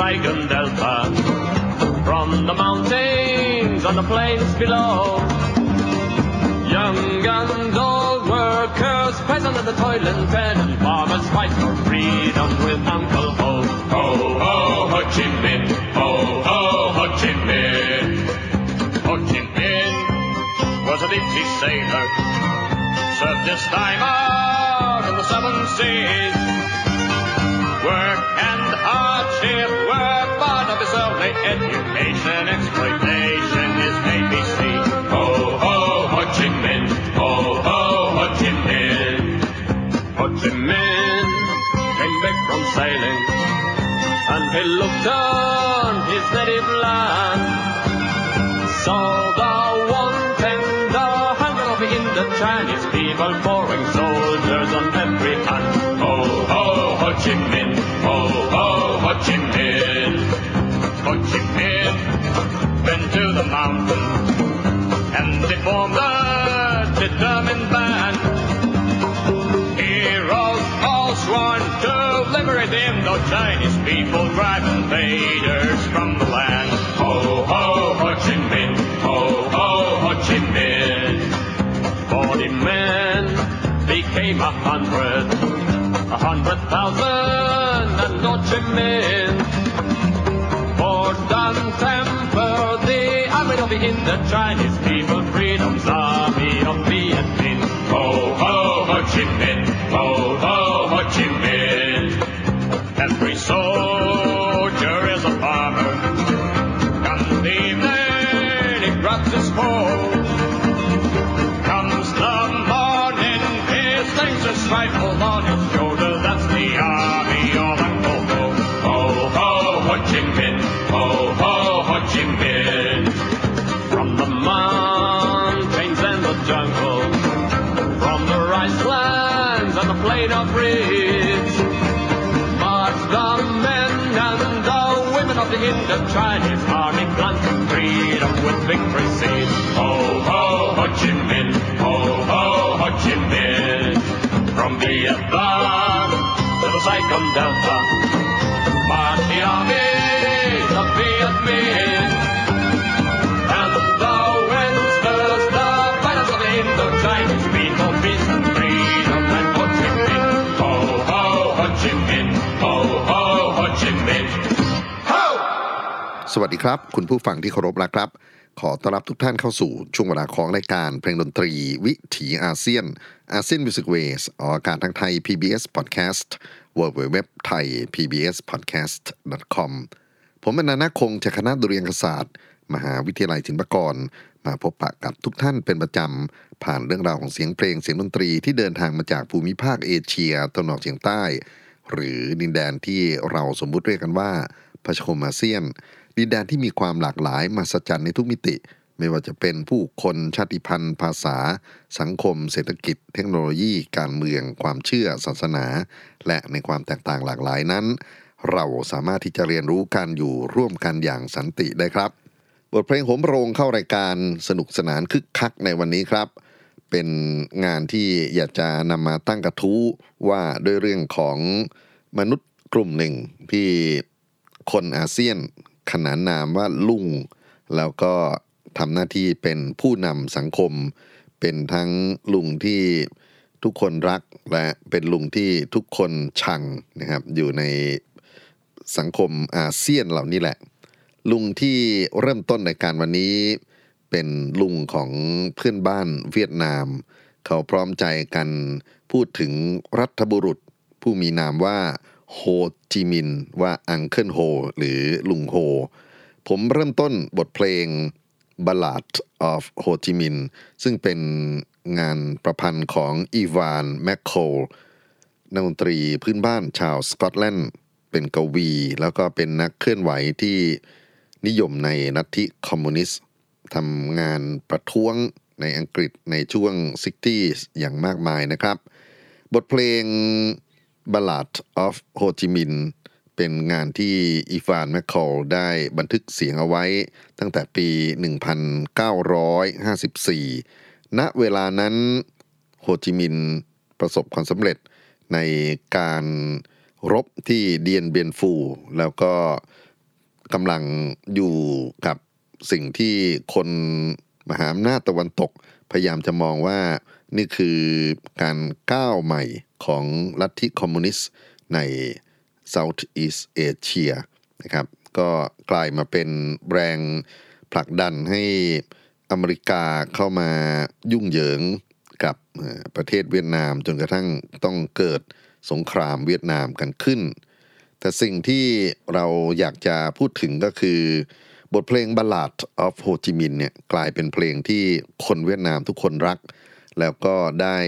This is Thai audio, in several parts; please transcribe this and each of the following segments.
Saigon Delta, from the mountains and the plains below, young and old workers, peasant and the toiling tenant, farmers fight for freedom with Uncle Ho. Ho, ho, Ho Chi Minh. Ho, ho, Ho Chi Minh. Ho Chi Minh was a deep sea sailor, served his time out in the seven seas. Chinese people, pouring soldiers on every hand. Ho, ho, Ho Chi Minh. Ho, ho, Ho Chi Minh. Ho Chi Minh went to the mountain and they formed a determined band. Heroes all sworn to liberate the Indo-Chinese people, the Indo-Chinese army, planting freedom with victory seeds. Ho, ho, Ho Chi Minh. Ho, ho, Ho Chi Minh. From Vietnam to the Saigon Delta, สวัสดีครับ คุณผู้ฟังที่เคารพรักครับ ขอต้อนรับทุกท่านเข้าสู่ช่วงเวลาของรายการเพลงดนตรี วิถีอาเซียน ASEAN Music Ways ออกอากาศทางไทย PBS Podcast w w w Thai PBS Podcast com ผมเป็นนานาคงจากคณะดุริยางคศาสตร์ มหาวิทยาลัยศิลปากร มาพบปะกับทุกท่านเป็นประจำ ผ่านเรื่องราวของเสียงเพลงเสียงดนตรีที่เดินทางมาจากภูมิภาคเอเชียตะวันออกเฉียงใต้ หรือดินแดนที่เราสมมุติเรียกกันว่าพระชมอาเซียน ดินแดนที่มีความหลากหลายมาสจันในทุกมิติ ไม่ว่าจะเป็นผู้คนชาติพันธุ์ ภาษา สังคม เศรษฐกิจ เทคโนโลยี การเมือง ความเชื่อ ศาสนา และในความแตกต่างหลากหลายนั้น เราสามารถที่จะเรียนรู้การอยู่ร่วมกันอย่างสันติได้ครับ บทเพลงโหมโรงเข้ารายการสนุกสนานคึกคักในวันนี้ครับเป็นงานที่อยากจะนำมาตั้งกระทู้ว่าด้วยเรื่องของมนุษย์กลุ่มหนึ่งที่คนอาเซียน ขนานนามว่าลุงแล้วก็ทำหน้าที่เป็นผู้นำสังคม เป็นทั้งลุงที่ทุกคนรักและเป็นลุงที่ทุกคนชังนะครับอยู่ในสังคมอาเซียนเหล่านี้แหละ ลุงที่เริ่มต้นในการวันนี้เป็นลุงของเพื่อนบ้านเวียดนาม เขาพร้อมใจกันพูดถึงรัฐบุรุษผู้มีนามว่า โฮจิมินห์ว่า Uncle Ho หรือลุงโฮ ผมเริ่มต้นบทเพลง Ballad of Ho Chi Minh ซึ่งเป็นงานประพันธ์ของอีวานแมคโคลนักดนตรีพื้นบ้านชาวสกอตแลนด์ เป็นกวี แล้วก็เป็นนักเคลื่อนไหวที่นิยมในลัทธิคอมมิวนิสต์ทำงานประท้วงในอังกฤษในช่วง 60s อย่างมากมายนะครับ บทเพลง Ballad of Ho Chi Minh เป็นงานที่อีฟานแมคคอลได้บันทึกเสียงเอาไว้ตั้งแต่ปี 1954 ณ เวลานั้นโฮจิมินประสบความสำเร็จในการรบที่เดียนเบียนฟู แล้วก็กำลังอยู่กับสิ่งที่คนมหาอำนาจตะวันตก พยายามจะมองว่านี่คือการก้าวใหม่ ของลัทธิคอมมิวนิสต์ใน Southeast Asia นะครับ ก็กลายมาเป็นแรงผลักดันให้อเมริกาเข้ามายุ่งเหยิงกับประเทศเวียดนามจนกระทั่งต้องเกิดสงครามเวียดนามกันขึ้น แต่สิ่งที่เราอยากจะพูดถึงก็คือบทเพลง Ballad of Ho Chi Minh เนี่ยกลายเป็นเพลงที่คนเวียดนามทุกคนรัก แล้วก็ได้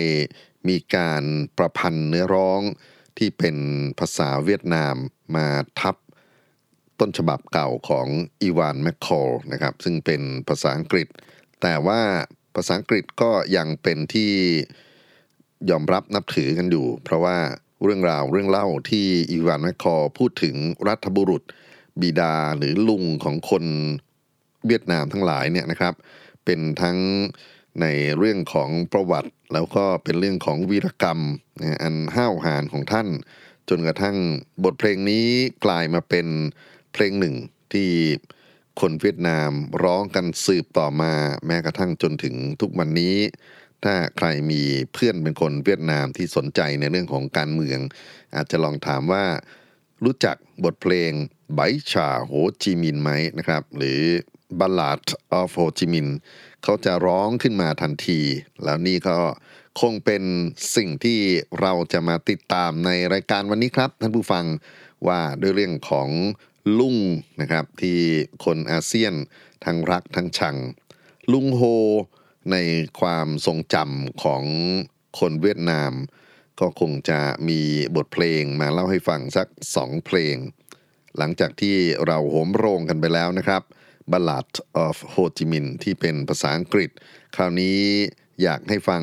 มีการประพันธ์เนื้อร้องที่เป็นภาษาเวียดนามมาทับต้นฉบับเก่าของอีวานแมคคอลนะครับซึ่งเป็นภาษาอังกฤษ แต่ว่าภาษาอังกฤษก็ยังเป็นที่ยอมรับนับถือกันอยู่ เพราะว่าเรื่องราวเรื่องเล่าที่อีวานแมคคอลพูดถึงรัฐบุรุษ บิดาหรือลุงของคนเวียดนามทั้งหลายเนี่ยนะครับ เป็นทั้ง ในเรื่องของประวัติ แล้วก็เป็นเรื่องของวีรกรรมอันห้าวหาญของท่าน จนกระทั่งบทเพลงนี้กลายมาเป็นเพลงหนึ่งที่คนเวียดนามร้องกันสืบต่อมาแม้กระทั่งจนถึงทุกวันนี้ ถ้าใครมีเพื่อนเป็นคนเวียดนามที่สนใจในเรื่องของการเมือง อาจจะลองถามว่ารู้จักบทเพลงไบชาโฮจิมินไหมนะครับ หรือ Ballad of Ho Chi Minh เขาจะร้องขึ้นมาทันที แล้วนี่ก็คงเป็นสิ่งที่เราจะมาติดตามในรายการวันนี้ครับ ท่านผู้ฟังว่าด้วยเรื่องของลุงนะครับที่คนอาเซียนทั้งรักทั้งชัง ลุงโฮในความทรงจำของคนเวียดนาม ก็คงจะมีบทเพลงมาเล่าให้ฟังสักสองเพลง หลังจากที่เราโหมโรงกันไปแล้วนะครับ Ballad of Ho Chi Minh ที่เป็นภาษาอังกฤษ คราวนี้อยากให้ฟัง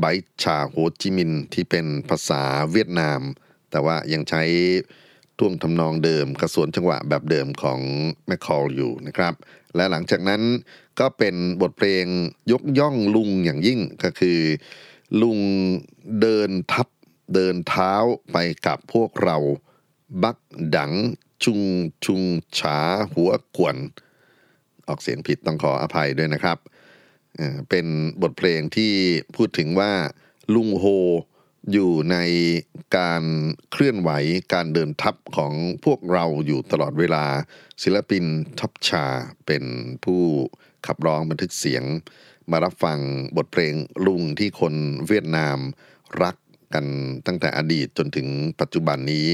ไบชาโฮจิมินที่เป็นภาษาเวียดนาม แต่ว่ายังใช้ท่วงทำนองเดิมกระสวนจังหวะแบบเดิมของแมคคอลอยู่นะครับ และหลังจากนั้นก็เป็นบทเพลงยกย่องลุงอย่างยิ่งก็คือ ลุงเดินทับเดินเท้าไปกับพวกเรา Bác đang cùng chúng cháu hành quân ออกเสียงผิดต้องขออภัยด้วยนะครับ เป็นบทเพลงที่พูดถึงว่าลุงโฮอยู่ในการเคลื่อนไหวการเดินทัพของพวกเราอยู่ตลอดเวลา ศิลปินท็อปชาเป็นผู้ขับร้องบันทึกเสียง มารับฟังบทเพลงลุงที่คนเวียดนามรักกันตั้งแต่อดีตจนถึงปัจจุบันนี้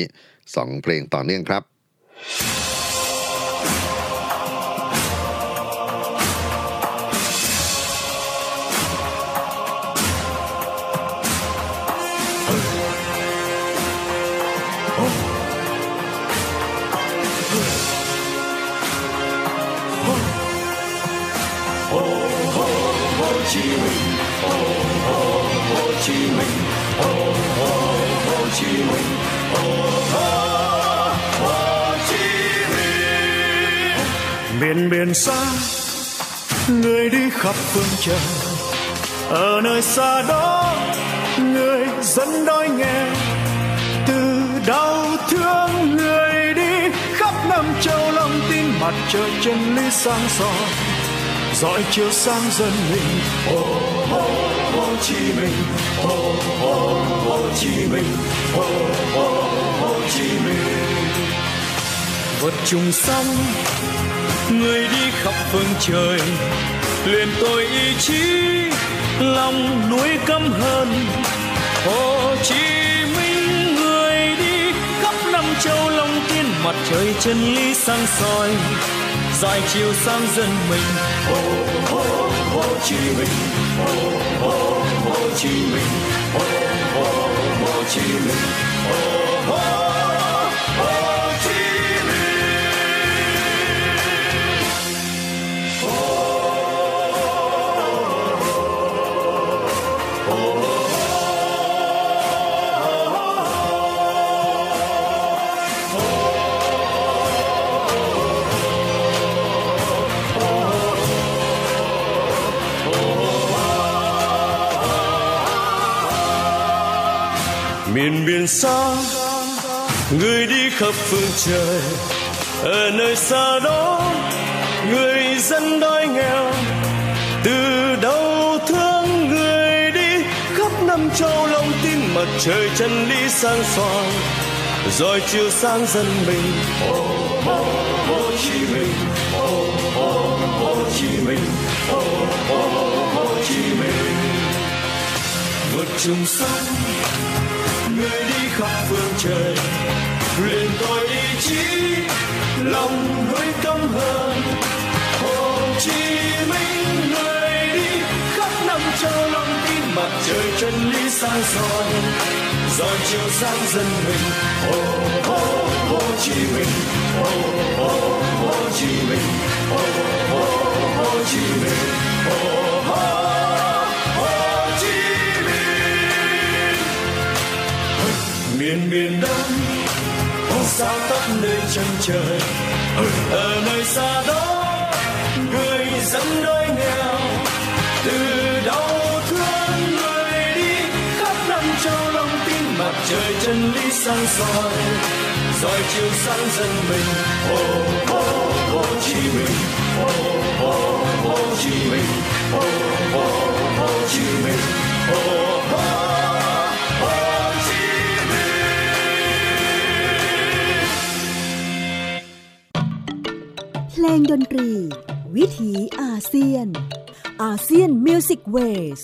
สองเพลงต่อเนื่องครับ 哦。Miền biển xa, người đi khắp phương trời. Ở nơi xa đó, người dân đói nghèo từ đau thương người đi khắp năm châu lòng tin mặt trời chân lý sáng soi dõi chiếu sáng dân mình. Ô ô Hồ Chí Minh. Ô ô Hồ Chí Minh. Ô ô Hồ Chí Minh. Vượt trùng sông người đi khắp phương trời. Liền tôi ý chí, lòng núi căm hơn Hồ Chí Minh, người đi khắp năm châu long tiên mặt trời chân lý sáng soi. Dài chiều sang dân mình. Hồ Hồ Hồ Chí Minh. Hồ Hồ Hồ Chí Minh. Hồ Hồ Hồ Chí Minh. Hồ Hồ. Miền biển xa. Người đi khắp phương trời, ở nơi xa đó, người dân đói nghèo. Từ đâu thương người đi khắp năm châu lòng tin mặt trời chân lý sáng soi rồi chiều sáng dân mình ô ô hồ chí minh ô ô hồ chí minh ô ô hồ chí minh vượt trường sông khắp phương trời. Luyện tôi ý chí, lòng nuôi căm hờn. Hồ chí minh người đi, khắp năm châu lòng tin mặt trời chân lý sáng soi. Rồi chiều sáng dân mình hồ hồ hồ chí minh. Hồ hồ hồ chí minh. Hồ hồ hồ chí minh. Hồ hồ miền miền đông. Có sao tắt nơi chân trời. Ở nơi xa đó, người dân đói nghèo. Từ đau thương người đi, khắp năm châu lòng tin mặt trời chân lý sáng soi. Rồi chiều sáng dân mình, hồ hồ hồ chí minh. Hồ hồ hồ chí minh. Hồ hồ hồ chí minh. Hồ hồ. งดนตรี วิถีอาเซียน อาเซียนมิวสิกเวส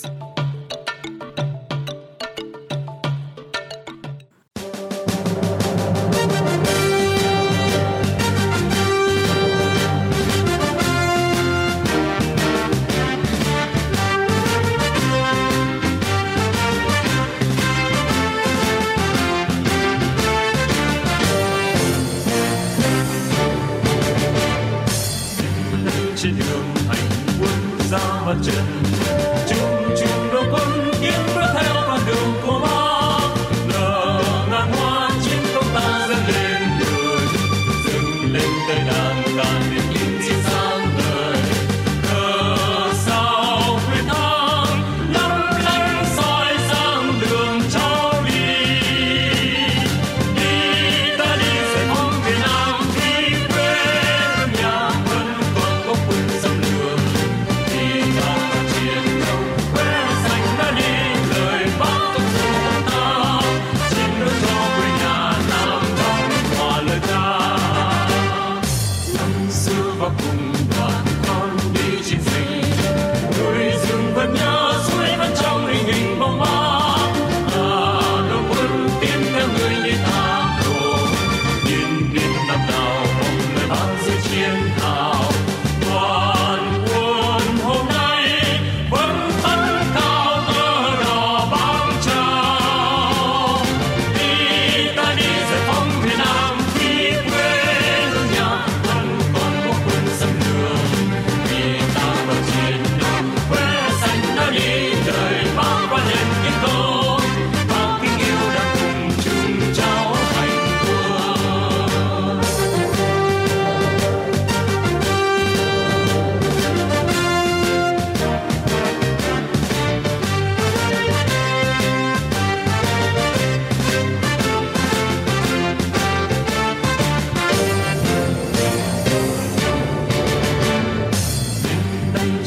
watching.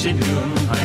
sit room.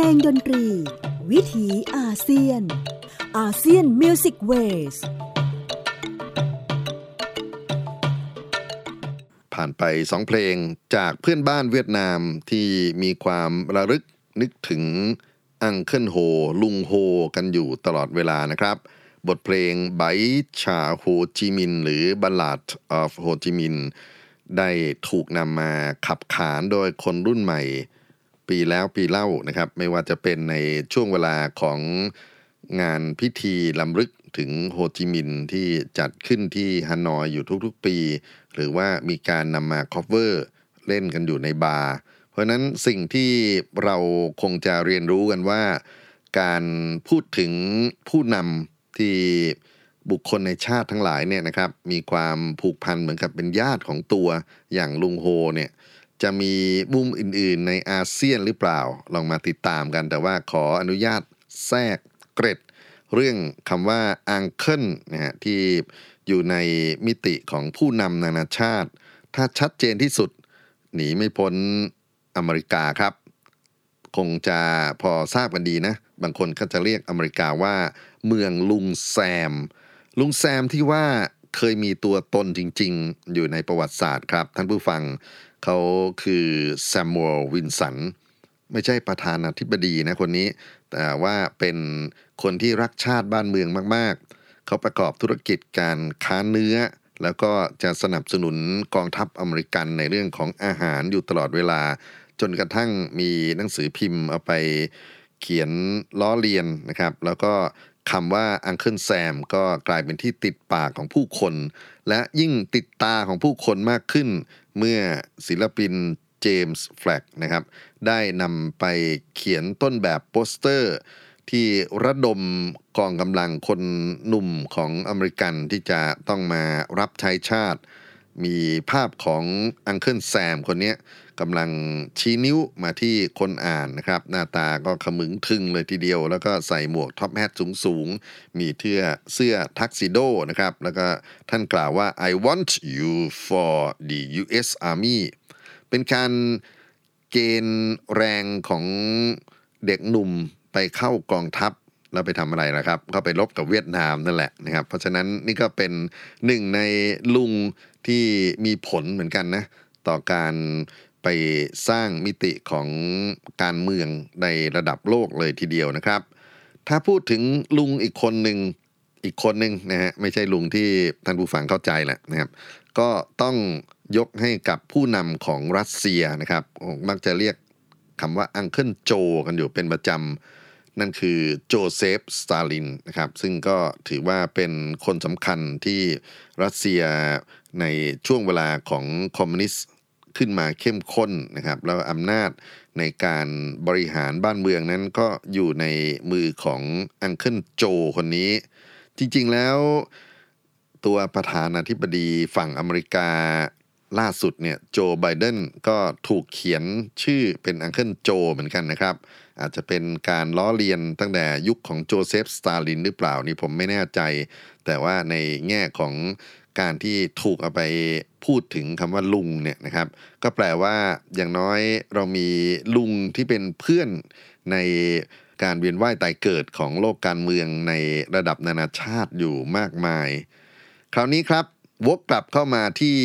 ลงดนตรี วิถีอาเซียน อาเซียนมิวสิกเวสผ่านไปสองเพลงจากเพื่อนบ้านเวียดนามที่มีความระลึกนึกถึง Uncle Ho ลุงโฮ กันอยู่ตลอดเวลานะครับ บทเพลง Bài ca Hồ Chí Minh หรือ Ballad of Ho Chi Minh ได้ถูกนำมาขับขานโดยคนรุ่นใหม่ ปีแล้วปีเล่านะครับ ไม่ว่าจะเป็นในช่วงเวลาของงานพิธีรำลึกถึงโฮจิมินที่จัดขึ้นที่ฮานอยอยู่ทุกๆปี หรือว่ามีการนำมา cover เล่นกันอยู่ในบาร์เพราะนั้นสิ่งที่เราคงจะเรียนรู้กันว่า การพูดถึงผู้นำที่บุคคลในชาติทั้งหลายเนี่ยนะครับ มีความผูกพันเหมือนกับเป็นญาติของตัวอย่างลุงโฮเนี่ย จะมีมุมอื่นๆ ในอาเซียนหรือเปล่า ลองมาติดตามกัน แต่ว่าขออนุญาตแทรกเกร็ด เรื่องคำว่าอังเคิลนะฮะที่อยู่ในมิติของผู้นำนานาชาติ ถ้าชัดเจนที่สุด หนีไม่พ้นอเมริกาครับ คงจะพอทราบกันดีนะ บางคนก็จะเรียกอเมริกาว่า เมืองลุงแซม ลุงแซมที่ว่าเคยมีตัวตนจริง ๆ อยู่ในประวัติศาสตร์ครับ ท่านผู้ฟัง เขาคือแซมมูอลวินสันไม่ใช่ประธานาธิบดีนะคนนี้ แต่ว่าเป็นคนที่รักชาติบ้านเมืองมาก ๆ เขาประกอบธุรกิจการค้าเนื้อ แล้วก็จะสนับสนุนกองทัพอเมริกันในเรื่องของอาหารอยู่ตลอดเวลา จนกระทั่งมีหนังสือพิมพ์เอาไปเขียนล้อเลียนนะครับ แล้วก็ คำว่าอังเคิลแซมก็กลายเป็นที่ติดปากของผู้คน และยิ่งติดตาของผู้คนมากขึ้น เมื่อศิลปินเจมส์แฟลกนะครับ ได้นำไปเขียนต้นแบบโปสเตอร์ ที่ระดมกองกำลังคนหนุ่มของอเมริกันที่จะต้องมารับใช้ชาติ มีภาพของ Uncle Sam คนนี้ กำลังชี้นิ้วมาที่คนอ่านนะครับ หน้าตาก็ขมึงทึงเลยทีเดียว แล้วก็ใส่หมวก top hat สูงๆ มีเทือเสื้อทักซิโดนะครับ แล้วก็ท่านกล่าวว่า I want you for the U.S. Army เป็นการเกณฑ์แรงของเด็กหนุ่มไปเข้ากองทัพแล้วไปทำอะไรล่ะครับ ก็ไปรบกับเวียดนามนั่นแหละนะครับ เพราะฉะนั้นนี่ก็เป็นหนึ่งในลุงที่มีผลเหมือนกันนะ ต่อการ ไปสร้างมิติของการเมืองในระดับโลกเลยทีเดียวนะครับ ถ้าพูดถึงลุงอีกคนหนึ่งอีกคนหนึ่งนะฮะไม่ใช่ลุงที่ท่านผู้ฟังเข้าใจแหละนะครับ ก็ต้องยกให้กับผู้นำของรัสเซียนะครับ มักจะเรียกคำว่าอังเคิลโจกันอยู่เป็นประจำ นั่นคือโจเซฟสตาลินนะครับ ซึ่งก็ถือว่าเป็นคนสำคัญที่รัสเซียในช่วงเวลาของคอมมิวนิสต์ ขึ้นมาเข้มข้นนะครับแล้วอำนาจในการบริหารบ้านเมืองนั้นก็อยู่ในมือของ Uncle Joe คนนี้ จริงๆแล้วตัวประธานาธิบดีฝั่งอเมริกาล่าสุดเนี่ยโจไบเดนก็ถูกเขียนชื่อเป็น Uncle Joe เหมือนกันนะครับ อาจจะเป็นการล้อเลียนตั้งแต่ยุคของโจเซฟสตาลินหรือเปล่านี่ผมไม่แน่ใจ แต่ว่าในแง่ของ การที่ถูกเอาไปพูดถึงคำว่าลุงเนี่ยนะครับ ก็แปลว่าอย่างน้อยเรามีลุงที่เป็นเพื่อนในการเวียนว่ายตายเกิดของโลกการเมืองในระดับนานาชาติอยู่มากมาย คราวนี้ครับ วกกลับเข้ามาที่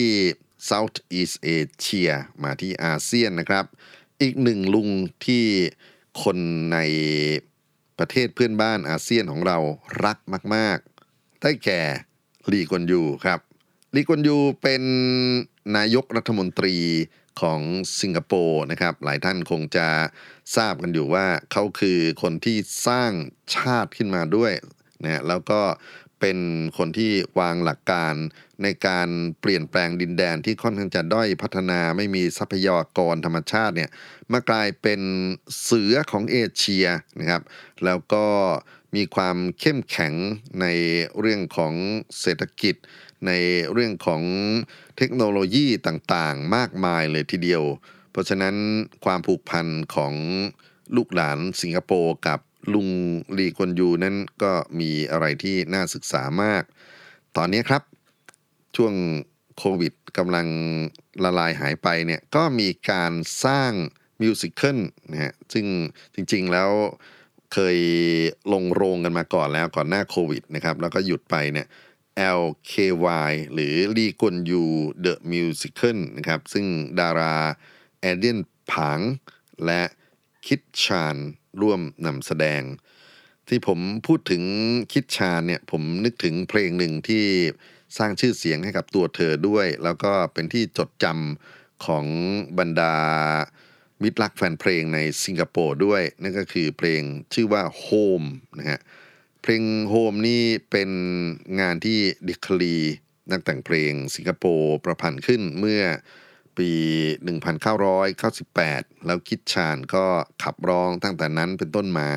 Southeast Asia มาที่อาเซียนนะครับ อีกหนึ่งลุงที่คนในประเทศเพื่อนบ้านอาเซียนของเรารักมาก ๆ ได้แก่ ลีกวนยูครับลีกวนยูเป็นนายกรัฐมนตรีของสิงคโปร์นะครับ หลายท่านคงจะทราบกันอยู่ว่าเขาคือคนที่สร้างชาติขึ้นมาด้วยนะแล้วก็เป็นคนที่วางหลักการในการเปลี่ยนแปลงดินแดนที่ค่อนข้างจะด้อยพัฒนาไม่มีทรัพยากรธรรมชาติเนี่ยมากลายเป็นเสือของเอเชียนะครับ แล้วก็ มีความเข้มแข็งในเรื่องของเศรษฐกิจ ในเรื่องของเทคโนโลยีต่างๆ มากมายเลยทีเดียว เพราะฉะนั้นความผูกพันของลูกหลานสิงคโปร์กับลุงลีกวนยูนั้นก็มีอะไรที่น่าศึกษามาก ตอนนี้ครับ ช่วงโควิดกำลังละลายหายไปเนี่ยก็มีการสร้างมิวสิคลนะฮะซึ่งจริงๆแล้ว เคยลงโรงกันมาก่อนแล้วก่อนหน้าโควิดนะครับ แล้วก็หยุดไปเนี่ย LKY หรือลีกวนยูเดอะมิวสิคลนะครับ ซึ่งดาราแอเดียนผาง และคิดชานร่วมนำแสดง ที่ผมพูดถึงคิดชาญเนี่ย ผมนึกถึงเพลงหนึ่งที่สร้างชื่อเสียงให้กับตัวเธอด้วย แล้วก็เป็นที่จดจำของบรรดา มิตรรักแฟนเพลงในสิงคโปร์ด้วย นั่นก็คือเพลงชื่อว่า Home นะฮะเพลง Home นี่เป็นงานที่ดิคลีนักแต่งเพลงสิงคโปร์ประพันธ์ขึ้นเมื่อปี 1998 แล้วคิดชานก็ขับร้องตั้งแต่นั้นเป็นต้นมา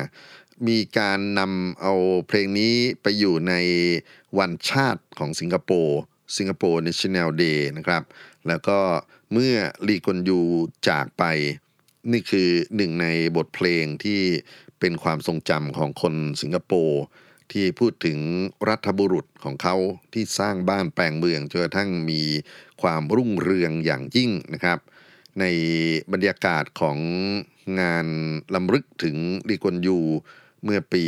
มีการนำเอาเพลงนี้ไปอยู่ในวันชาติของสิงคโปร์สิงคโปร์ National Day นะครับ แล้วก็เมื่อลีกวนยูจากไป นี่คือหนึ่งในบทเพลงที่เป็นความทรงจำของคนสิงคโปร์ที่พูดถึงรัฐบุรุษของเขาที่สร้างบ้านแปลงเมืองจนกระทั่งมีความรุ่งเรืองอย่างยิ่งนะครับ ในบรรยากาศของงานรำลึกถึงลีกวนยูเมื่อปี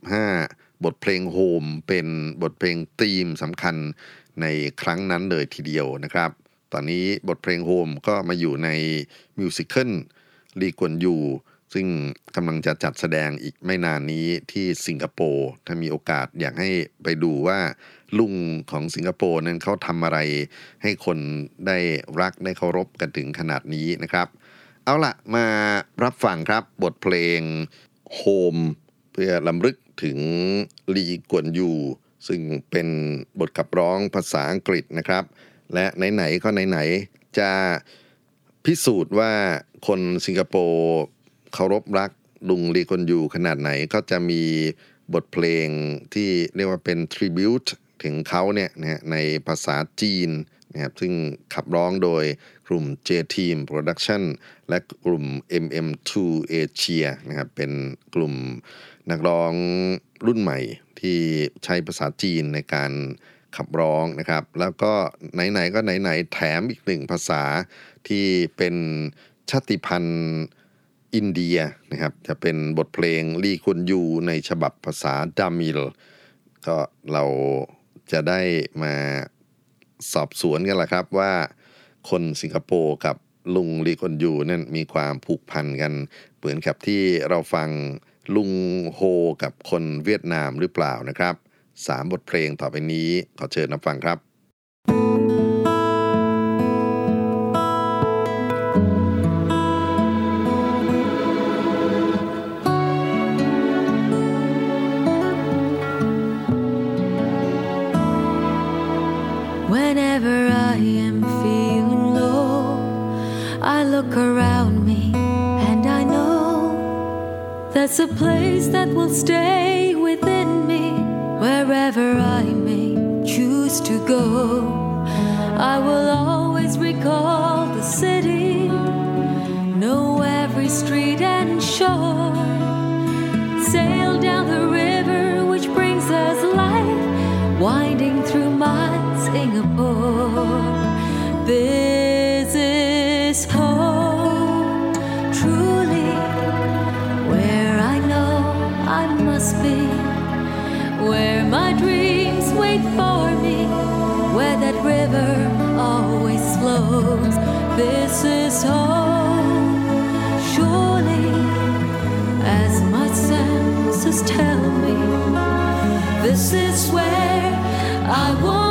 2015 บทเพลง Home เป็นบทเพลงธีมสำคัญในครั้งนั้นเลยทีเดียวนะครับ ตอนนี้บทเพลง Home ก็มาอยู่ในมิวสิควลลีกวนยูซึ่งกำลังจะจัดแสดงอีกไม่นานนี้ที่สิงคโปร์ถ้ามีโอกาสอยากให้ไปดูว่าลุงของสิงคโปร์นั้นเขาทำอะไร ให้คนได้รักได้เคารพกันถึงขนาดนี้นะครับ เอาละมารับฟังครับบทเพลงโฮมเพื่อลำลึกถึงลีกวนยูซึ่งเป็นบทขับร้องภาษาอังกฤษนะครับ และไหนๆก็ไหนๆจะพิสูจน์ว่าคนสิงคโปร์เคารพรักลุงลีกวนยูขนาดไหนก็จะมีบทเพลงที่เรียกว่าเป็น tribute ถึงเขาเนี่ยนะในภาษาจีนนะครับซึ่งขับร้องโดยกลุ่ม J Team Production และกลุ่ม MM2 Asia นะครับเป็นกลุ่มนักร้องรุ่นใหม่ที่ใช้ภาษาจีนในการ ขับร้องนะครับ แล้วก็ไหนๆก็ไหนๆแถมอีกหนึ่งภาษาที่เป็นชาติพันธุ์อินเดียนะครับ จะเป็นบทเพลงลีคุนยูในฉบับภาษาดามิล ก็เราจะได้มาสอบสวนกันละครับว่าคนสิงคโปร์กับลุงลีคอนยูนั่นมีความผูกพันกัน เหมือนกับที่เราฟังลุงโฮกับคนเวียดนามหรือเปล่านะครับ สามบทเพลงต่อไปนี้ขอเชิญรับฟังครับ that's a place that will stay. Wherever I may choose to go, I will always recall the city, know every street and shore, sail down the river which brings us life, winding through my Singapore. This me, where that river always flows. This is home, surely, as my senses tell me. This is where I won't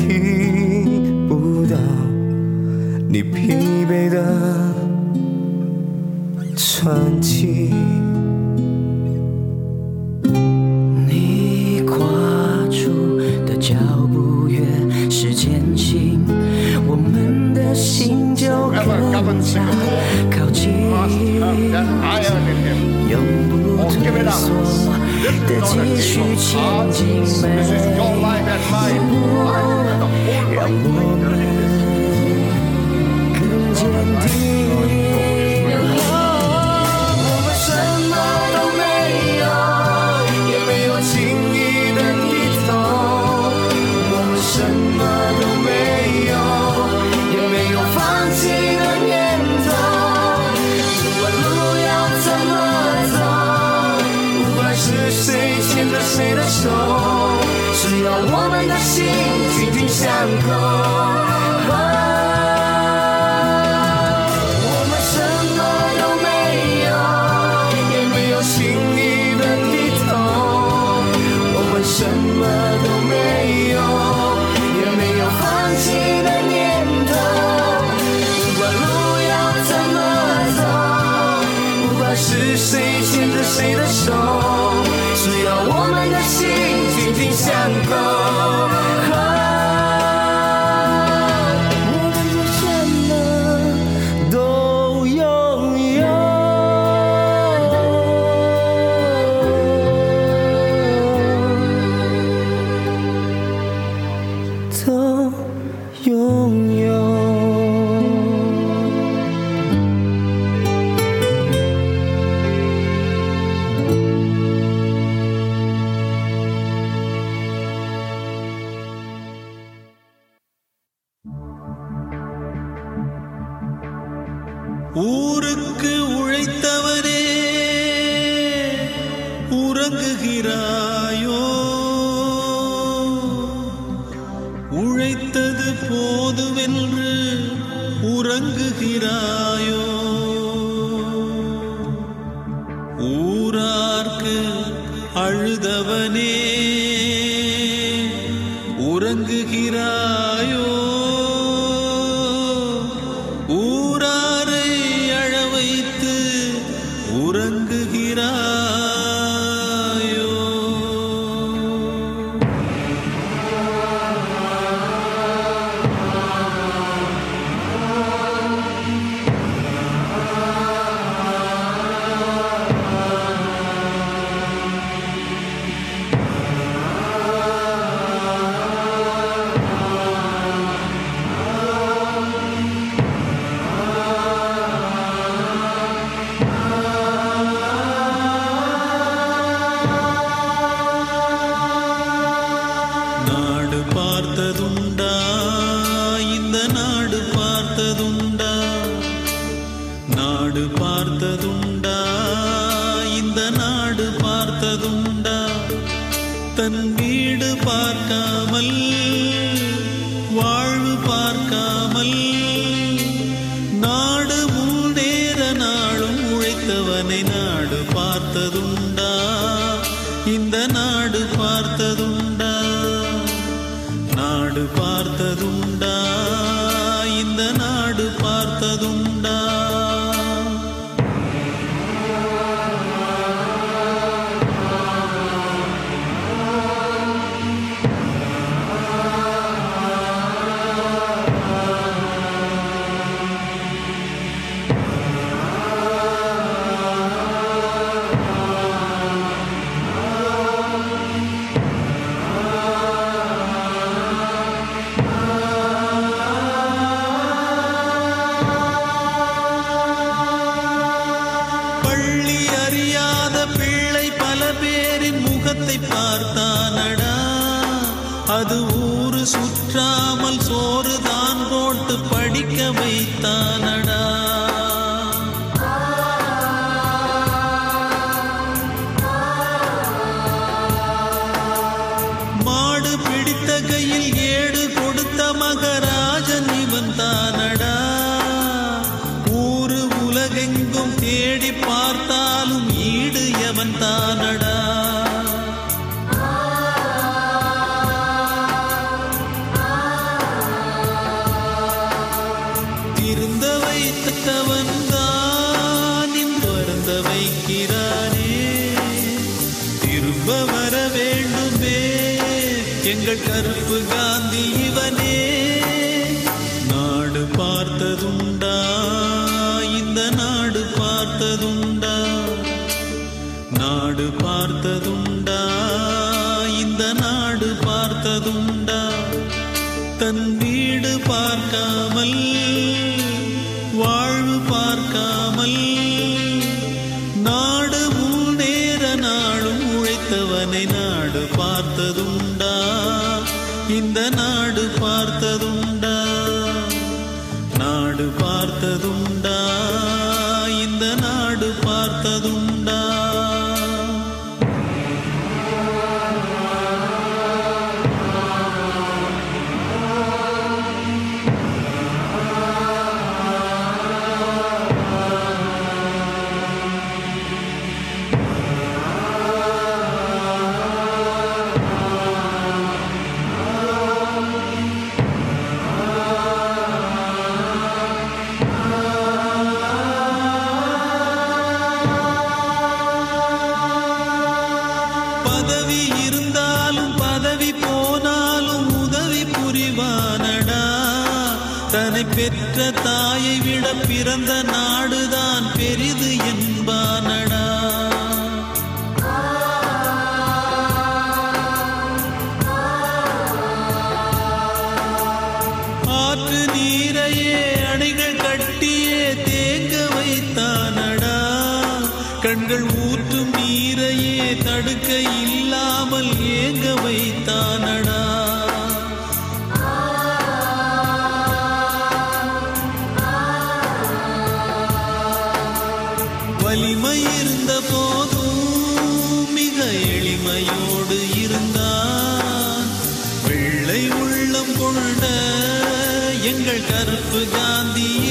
听不到你疲惫的喘气。的继续前进美，让我们更坚定。நாடு பார்த்ததுண்டா? இந்த நாடு பார்த்ததுண்டா? நாடு பார்த்ததுண்டா? இந்த நாடு பார்த்ததுண்டா? பார்த்ததுண்டா தன் வீடு பார்க்காமல் வாழ்வு பார்க்காமல் நாடு முன்னேற நாளும் உழைத்தவனை நாடு பார்த்ததுண்டா? இந்த நாடு பார்த்ததும் எங்கள் கருப்பு காந்தியே.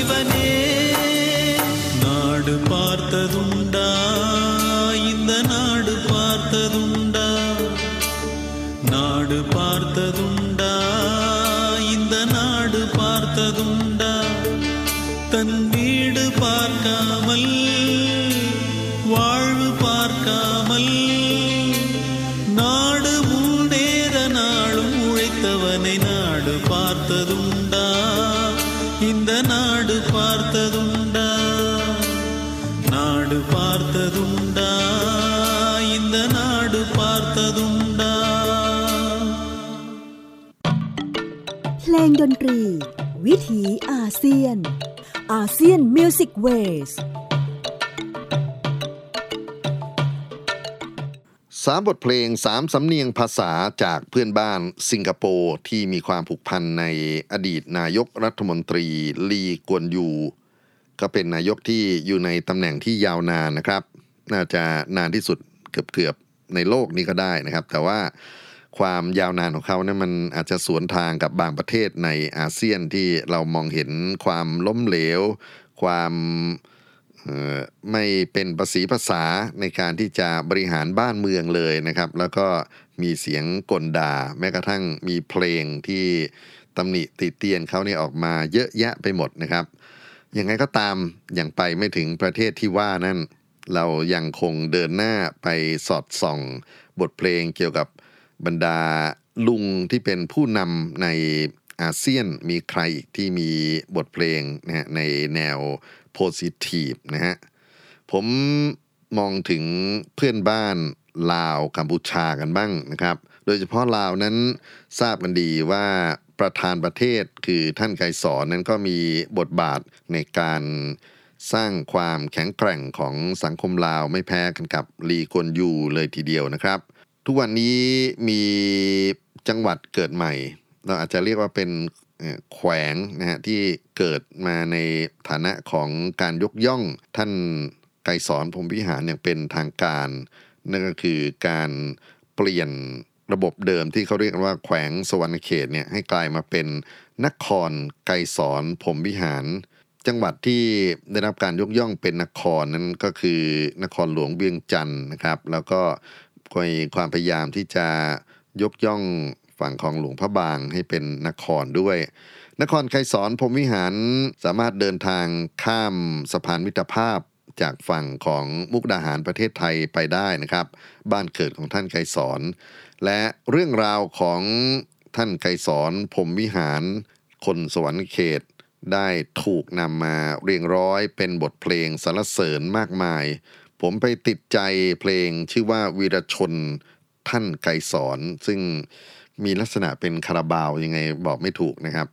นตรี วิถีอาเซียน ASEAN Music Waysสามบทเพลงสามสำเนียงภาษาจากเพื่อนบ้านสิงคโปร์ที่มีความผูกพันในอดีตนายกรัฐมนตรีลีกวนยู ก็เป็นนายกที่อยู่ในตำแหน่งที่ยาวนานนะครับ น่าจะนานที่สุดเกือบๆในโลกนี้ก็ได้นะครับ แต่ว่า ความยาวนานของเขาเนะั้นมันอาจจะสวนทางกับบางประเทศในอาเซียนที่เรามองเห็นความล้มเหลว ความไม่เป็นประสีภาษาในการที่จะบริหารบ้านเมืองเลยนะครับ แล้วก็มีเสียงกลด่า แม้กระทั่งมีเพลงที่ตำหนิติเตียนเขาเนี่ยออกมาเยอะแยะไปหมดนะครับยังไงก็ตามอย่างไปไม่ถึงประเทศที่ว่านั่น เรายังคงเดินหน้าไปสอดส่อง บทเพลงเกี่ยวกับ บรรดาลุงที่เป็นผู้นำในอาเซียนมีใครอีกที่มีบทเพลงนะฮะในแนวโพสิทีฟนะฮะผมมองถึงเพื่อนบ้านลาวกัมพูชากันบ้างนะครับ โดยเฉพาะลาวนั้นทราบกันดีว่าประธานประเทศคือท่านไกรสอนนั้นก็มีบทบาทในการสร้างความแข็งแกร่งของสังคมลาวไม่แพ้กันกับลีกวนยูเลยทีเดียวนะครับ ทุกวันนี้มีจังหวัดเกิดใหม่ เราอาจจะเรียกว่าเป็นแขวงนะฮะที่เกิดมาในฐานะของการยกย่องท่านไกรสอนพรมวิหารอย่างเป็นทางการ นั่นก็คือการเปลี่ยนระบบเดิมที่เขาเรียกว่าแขวงสวรรณเขตเนี่ยให้กลายมาเป็นนครไกรสอนพรมวิหาร จังหวัดที่ได้รับการยกย่องเป็นนครนั้นก็คือนครหลวงเวียงจันทร์นะครับ แล้วก็ มีความพยายามที่จะยกย่องฝั่งของหลวงพระบางให้เป็นนครด้วย นครไกรสอนพรมวิหารสามารถเดินทางข้ามสะพานมิตรภาพจากฝั่งของมุกดาหารประเทศไทยไปได้นะครับ บ้านเกิดของท่านไกรสอน และเรื่องราวของท่านไกรสอนพรมวิหาร คนสวรรค์เขต ได้ถูกนำมาเรียงร้อยเป็นบทเพลงสรรเสริญมากมาย ผมไปติดใจเพลงชื่อว่าวีรชนท่านไกรสอนซึ่งมีลักษณะเป็นคาราบาวยังไงบอกไม่ถูกนะครับ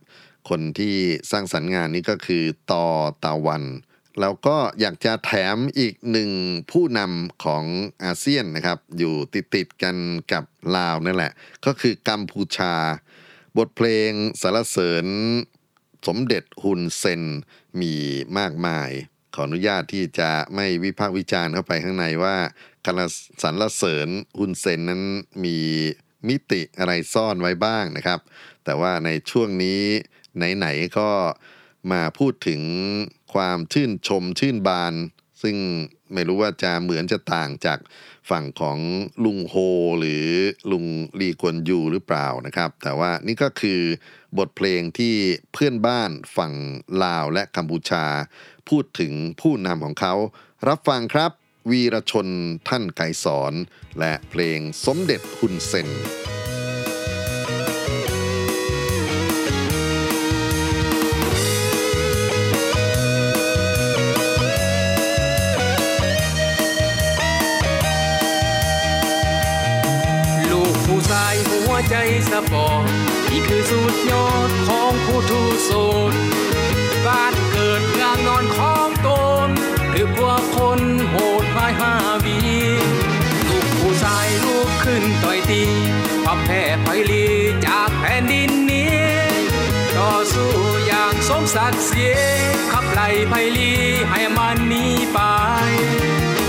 คนที่สร้างสรรค์งานนี้ก็คือตอตาวัน แล้วก็อยากจะแถมอีกหนึ่งผู้นำของอาเซียนนะครับ อยู่ติดติดกันกับลาวนั่นแหละ ก็คือกัมพูชา บทเพลงสรรเสริญสมเด็จฮุนเซนมีมากมาย ขออนุญาตที่จะไม่วิพากษ์วิจารณ์เข้าไปข้างในว่าการสรรเสริญฮุนเซนนั้นมีมิติอะไรซ่อนไว้บ้างนะครับ แต่ว่าในช่วงนี้ไหนๆก็มาพูดถึงความชื่นชมชื่นบาน ซึ่งไม่รู้ว่าจะเหมือนจะต่างจากฝั่งของลุงโฮหรือลุงลีกวนยูหรือเปล่านะครับ แต่ว่านี่ก็คือบทเพลงที่เพื่อนบ้านฝั่งลาวและกัมพูชา พูดถึงผู้นำของเขา รับฟังครับ วีรชนท่านไกสอน และเพลงสมเด็จฮุนเซนลูกผู้ชายหัวใจสปอร์ตนี่คือสุดยอดของผู้ทุโสดบ้าน นอนของตนคือพวกคนโหดพายห้าวีลูกผู้ชายลุกขึ้นต่อยตีพับแพ้ไพลีจากแผ่นดินนี้ต่อสู้อย่างสมศักดิ์ศรีขับไล่ไพลีให้มันหนีไป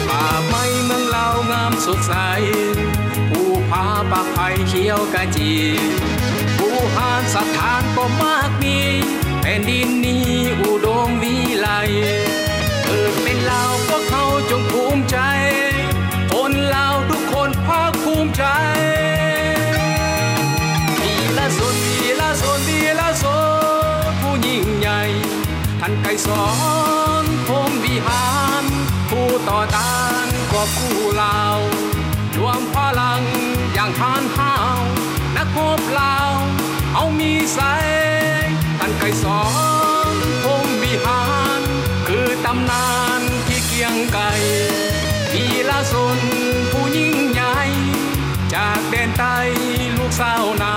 ป่าไม้เมืองเรางามสดใสผู้พาปากไผ่เขียวกะจีผู้หานสถานก็มากมี ผ่นดินนี้อุดมวิไลเกิดเป็นลาวพวกเขาจงภูมิใจ คนลาวทุกคนภาคภูมิใจวีละสนวีละสนวีละสนผู้ยิ่งใหญ่ ท่านไกรสอนพรมวิหาร ผู้ต่อต้านกอบกู้ลาวรวมพลังอย่างทานห้าว นักรบลาวเอามีใสท่ สนผู้ยิ่งใหญ่ จากแดนใต้ลูกสาวนา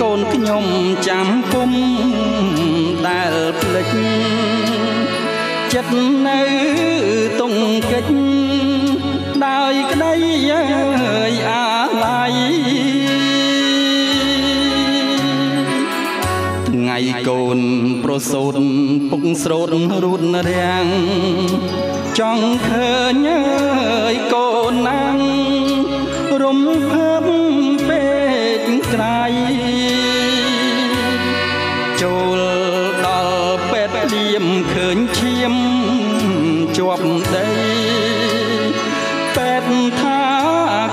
កូនខ្ញុំចាំគុំដែលភ្លេចចិត្តនៅតុងកិច្ចដោយក្តីអើយអាឡ័យថ្ងៃកូនប្រសូតពុកស្រោតរូតរាំងចង់ឃើញអើយកូនណាំងរំភើ ស្រាយចូលដល់ពេទ្យលៀមឃើញឈាមជាប់ដីពេទ្យថា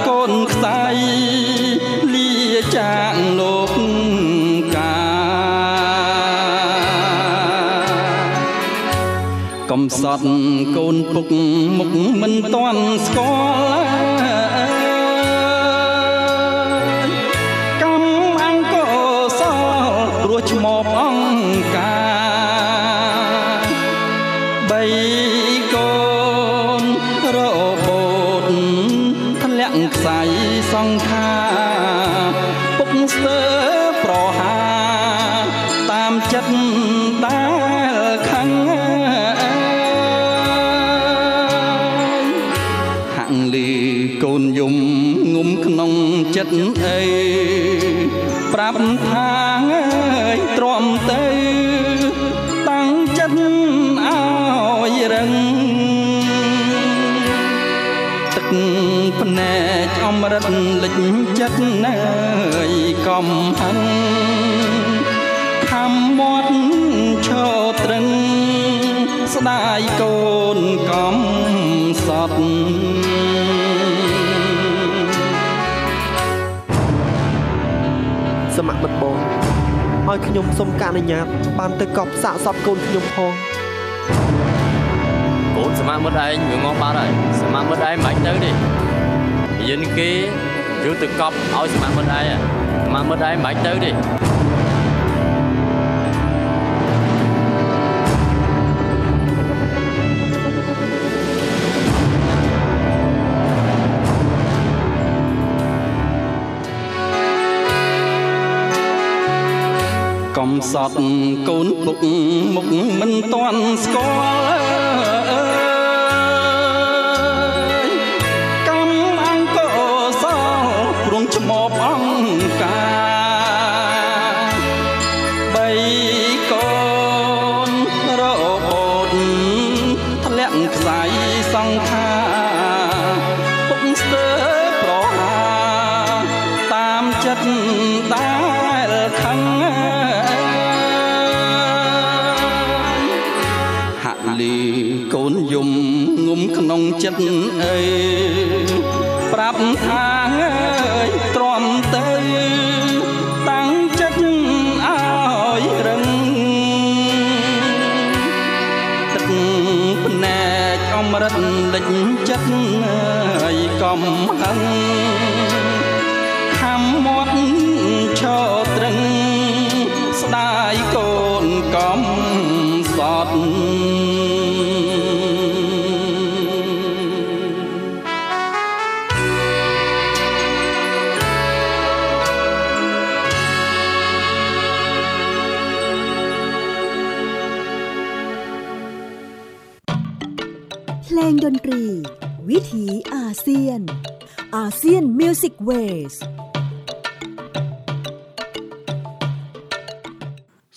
កូនខ្សែលាចាកលោកកាកំសត់កូនពុកមុខមិនតាន់ស្គាល់ ខ្ញុំសូមការអនុញ្ញាត បានទៅកប់សាកសពកូនខ្ញុំផងកូនសមាមិត្តឯងវាងងបាត់ហើយសមាមិត្តឯងមិនទៅទេយិនគេយកទៅកប់ឲ្យសមាមិត្តឯងហ่ะសមាមិត្តឯងមិនទៅទេ កំសត់កូនពុកមុខមិនតាន់ស្គាល់ ចិត្តអើយប្រាប់ថាអើយទ្រាំទៅតាំងចិត្តឲ្យរឹងទឹកភ្នែកអមរិតលិចចិត្តអើយកកំហឹងខំមាត់ឈរត្រឹងស្ដាយកូនកំសត់ มิวสิกเว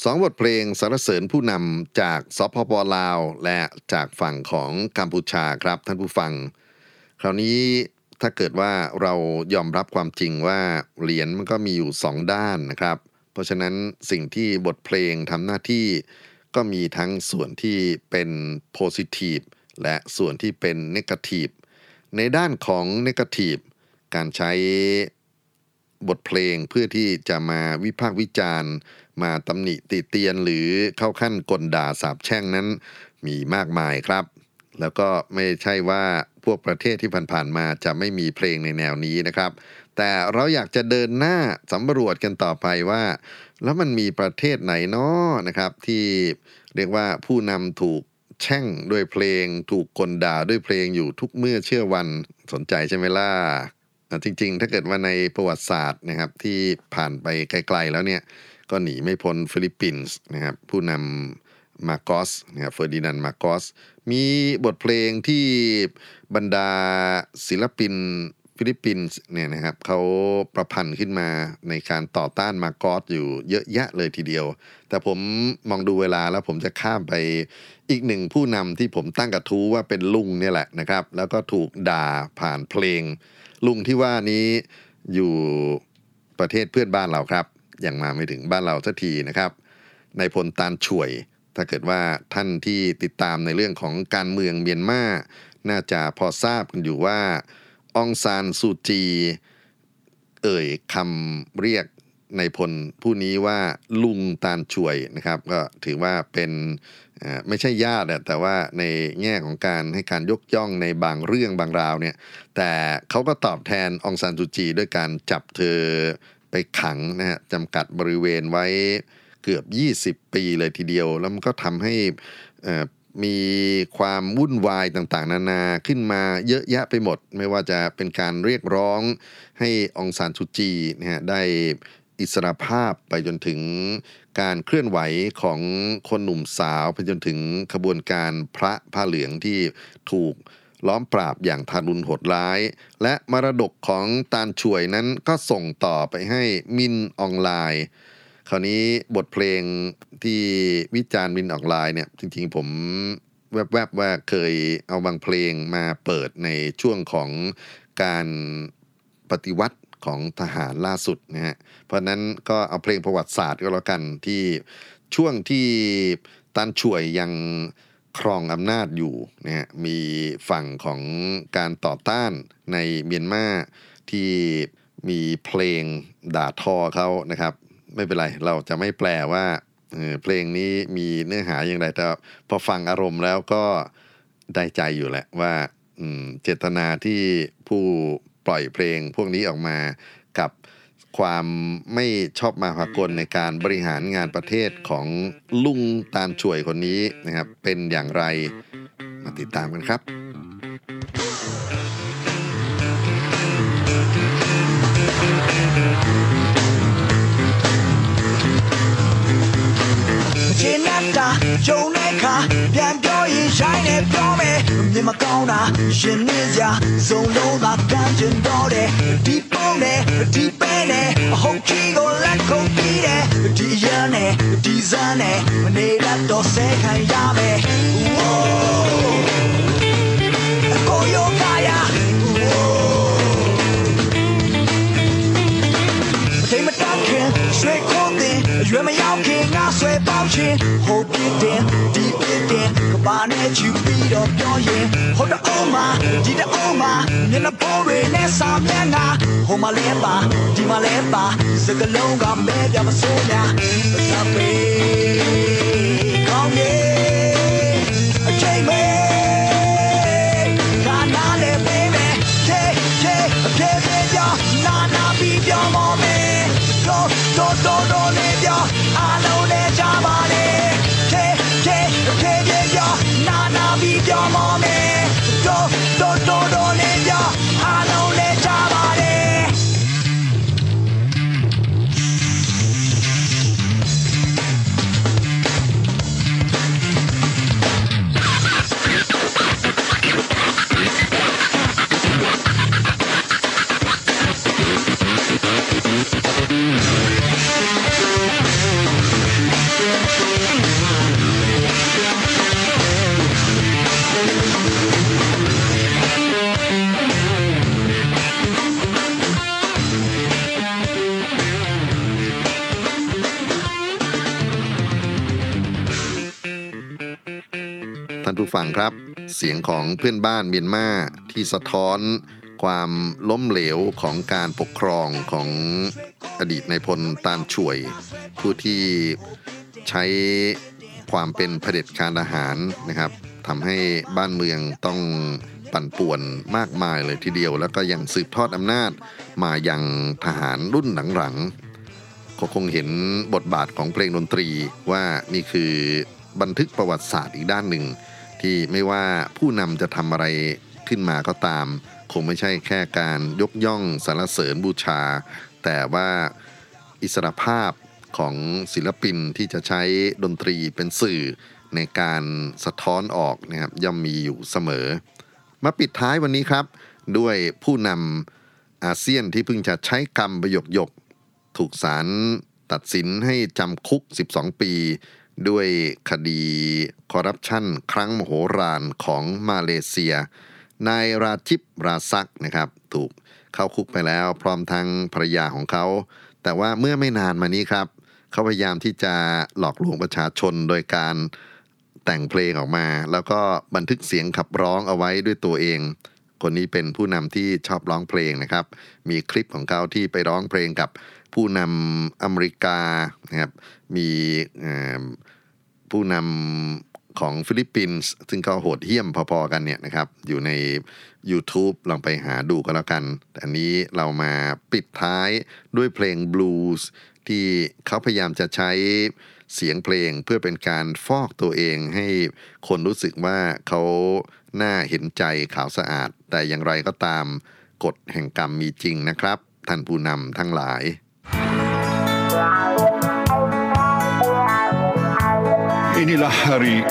สองบทเพลงสรรเสริญผู้นำจากสปปลาว และจากฝั่งของกัมพูชาครับท่านผู้ฟัง คราวนี้ถ้าเกิดว่าเรายอมรับความจริงว่าเหรียญมันก็มีอยู่สองด้านนะครับ เพราะฉะนั้นสิ่งที่บทเพลงทำหน้าที่ก็มีทั้งส่วนที่เป็น positive และส่วนที่เป็น negative ในด้านของ negative การใช้บทเพลงเพื่อที่จะมาวิพากษ์วิจารณ์ มาตำหนิติเตียนหรือเข้าขั้นกลด่าสาบแช่งนั้นมีมากมายครับ แล้วก็ไม่ใช่ว่าพวกประเทศที่ผ่านๆมาจะไม่มีเพลงในแนวนี้นะครับ แต่เราอยากจะเดินหน้าสำรวจกันต่อไปว่า แล้วมันมีประเทศไหนเนาะนะครับ ที่เรียกว่าผู้นำถูกแช่งด้วยเพลง ถูกกลด่าด้วยเพลงอยู่ทุกเมื่อเชื่อวันสนใจใช่ไหมล่ะจริง ๆ ถ้าเกิดว่าในประวัติศาสตร์นะครับที่ผ่านไปไกลๆแล้วเนี่ยก็หนีไม่พ้นฟิลิปปินส์นะครับผู้นำมาร์กอสนะครับเฟอร์ดินานด์มาร์กอสมีบทเพลงที่บรรดาศิลปิน ฟิลิปปินส์เนี่ยนะครับเขาประพันธ์ขึ้นมาในการต่อต้านมาร์กอสอยู่เยอะแยะเลยทีเดียว แต่ผมมองดูเวลาแล้วผมจะข้ามไปอีกหนึ่งผู้นำที่ผมตั้งกระทู้ว่าเป็นลุงเนี่ยแหละนะครับ แล้วก็ถูกด่าผ่านเพลง ลุงที่ว่านี้อยู่ประเทศเพื่อนบ้านเราครับ ยังมาไม่ถึงบ้านเราสักทีนะครับในพลตานช่วย ถ้าเกิดว่าท่านที่ติดตามในเรื่องของการเมืองเมียนมาน่าจะพอทราบกันอยู่ว่า องซานซูจี เอ่ยคำเรียกในพลผู้นี้ว่าลุงตาลช่วยนะครับ ก็ถือว่าเป็นไม่ใช่ญาติแต่ว่าในแง่ของการให้การยกย่องในบางเรื่องบางราวเนี่ยแต่เขาก็ตอบแทนองซานซูจี ด้วยการจับเธอไปขังนะฮะจำกัดบริเวณไว้เกือบ 20 ปีเลยทีเดียว แล้วมันก็ทำให้ มีความวุ่นวายต่างๆ นานาขึ้นมาเยอะแยะไปหมด ไม่ว่าจะเป็นการเรียกร้องให้องซานซูจีนะฮะได้อิสรภาพไปจนถึงการเคลื่อนไหวของคนหนุ่มสาวไปจนถึงขบวนการพระผ้าเหลืองที่ถูกล้อมปราบอย่างทารุณโหดร้าย และมรดกของตาลช่วยนั้นก็ส่งต่อไปให้มินออนไลน์ คราวนี้บทเพลงที่วิจารณ์มินออนไลน์เนี่ยจริงๆผมแวบๆว่าเคยเอาบางเพลงมาเปิดในช่วงของการปฏิวัติของทหารล่าสุดนะฮะ เพราะฉะนั้นก็เอาเพลงประวัติศาสตร์ก็แล้วกันที่ช่วงที่ตันช่วยยังครองอำนาจอยู่นะฮะมีฝั่งของการต่อต้านในเมียนมาที่มีเพลงด่าทอเขานะครับ ไม่เป็นไร เราจะไม่แปลว่าเพลงนี้มีเนื้อหาอย่างไร แต่พอฟังอารมณ์แล้วก็ได้ใจอยู่แหละว่าเจตนาที่ผู้ปล่อยเพลงพวกนี้ออกมากับความไม่ชอบมาพากลในการบริหารงานประเทศของลุงตาลช่วยคนนี้นะครับ เป็นอย่างไรมาติดตามกันครับ တတ်တာဂျုံတဲ့ခါပြန်ပြောရင်ရိုင်းနေပြောမယ်မြင်မကောင်းတာရှင်နေစရာစုံလုံးသာကမ်းချင်တော့တယ်ဒီပုံနဲ့ဒီပဲနဲ့အဟုတ်ကြီးကိုလက်ခုပ်ပြီးတယ်ဒီရန်နဲ့ဒီဇန်နဲ့မနေတတ်တော့ဆဲခံရမယ်ဝိုးအကိုယောကာယာဝိုးမထိန်မတောက်ခင်ရွှေခိုးတင်အ ရွယ်မရောက်ခင်ငါဆွဲပေါက်ချင်းဟိုပြစ်တင်ဒီပြစ်တင်ကဘာနဲ့ချူပြီးတော့ပြောရင်ဟိုတအုံးမှာဒီတအုံးမှာမျက်နှာပေါ်တွေနဲ့စာမျက်နှာဟိုမှာလဲပါဒီမှာလဲပါစကလုံးကမဲပြမစိုးများပစ งครับ เสียงของเพื่อนบ้านเมียนมาที่สะท้อนความล้มเหลวของการปกครองของอดีตในพลตานช่วย ผู้ที่ใช้ความเป็นเผด็จการทหารนะครับทำให้บ้านเมืองต้องปั่นป่วนมากมายเลยทีเดียว แล้วก็ยังสืบทอดอำนาจมายังทหารรุ่นหลังๆก็คงเห็นบทบาทของเพลงดนตรีว่านี่คือบันทึกประวัติศาสตร์อีกด้านหนึ่ง ที่ไม่ว่าผู้นำจะทำอะไรขึ้นมาก็ตาม คงไม่ใช่แค่การยกย่องสรรเสริญบูชา แต่ว่าอิสรภาพของศิลปินที่จะใช้ดนตรีเป็นสื่อในการสะท้อนออกนะครับย่อมมีอยู่เสมอ มาปิดท้ายวันนี้ครับ ด้วยผู้นำอาเซียนที่เพิ่งจะใช้กรรมประโยคยกถูกศาลตัดสินให้จำคุก 12 ปี ด้วยคดีคอร์รัปชันครั้งมโหฬารของมาเลเซีย นายราจิบราซักนะครับ ถูกเข้าคุกไปแล้วพร้อมทั้งภรรยาของเขา แต่ว่าเมื่อไม่นานมานี้ครับ เขาพยายามที่จะหลอกลวงประชาชนโดยการแต่งเพลงออกมา แล้วก็บันทึกเสียงขับร้องเอาไว้ด้วยตัวเอง คนนี้เป็นผู้นำที่ชอบร้องเพลงนะครับ มีคลิปของเขาที่ไปร้องเพลงกับผู้นำอเมริกานะครับ มี ผู้นำของฟิลิปปินส์ซึ่งก็โหดเหี้ยมพอๆกันเนี่ยนะครับ อยู่ใน YouTube ลองไปหาดูก็แล้วกัน อันนี้เรามาปิดท้ายด้วยเพลงบลูส์ที่เขาพยายามจะใช้เสียงเพลงเพื่อเป็นการฟอกตัวเองให้คนรู้สึกว่าเขาหน่าเห็นใจขาวสะอาด แต่อย่างไรก็ตามกฎแห่งกรรมมีจริงนะครับ ท่านผู้นำทั้งหลาย Inilah hari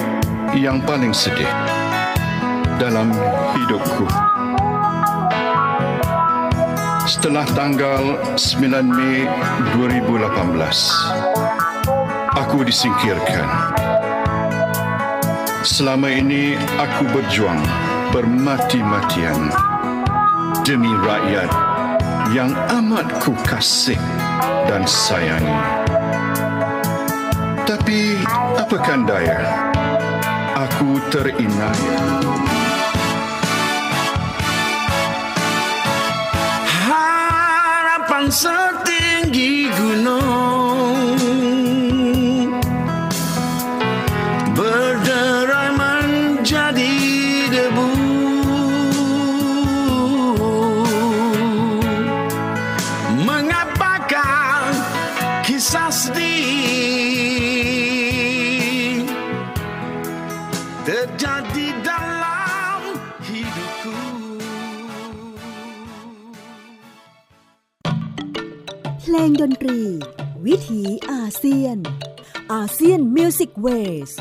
yang paling sedih dalam hidupku. Setelah tanggal 9 Mei 2018, aku disingkirkan. Selama ini aku berjuang bermati-matian demi rakyat yang amat ku kasih dan sayangi. Tapi apakan daya, aku terinaya. Harapan setinggi gunung ถีอาเซียนอาเซียนมิวสิกเวส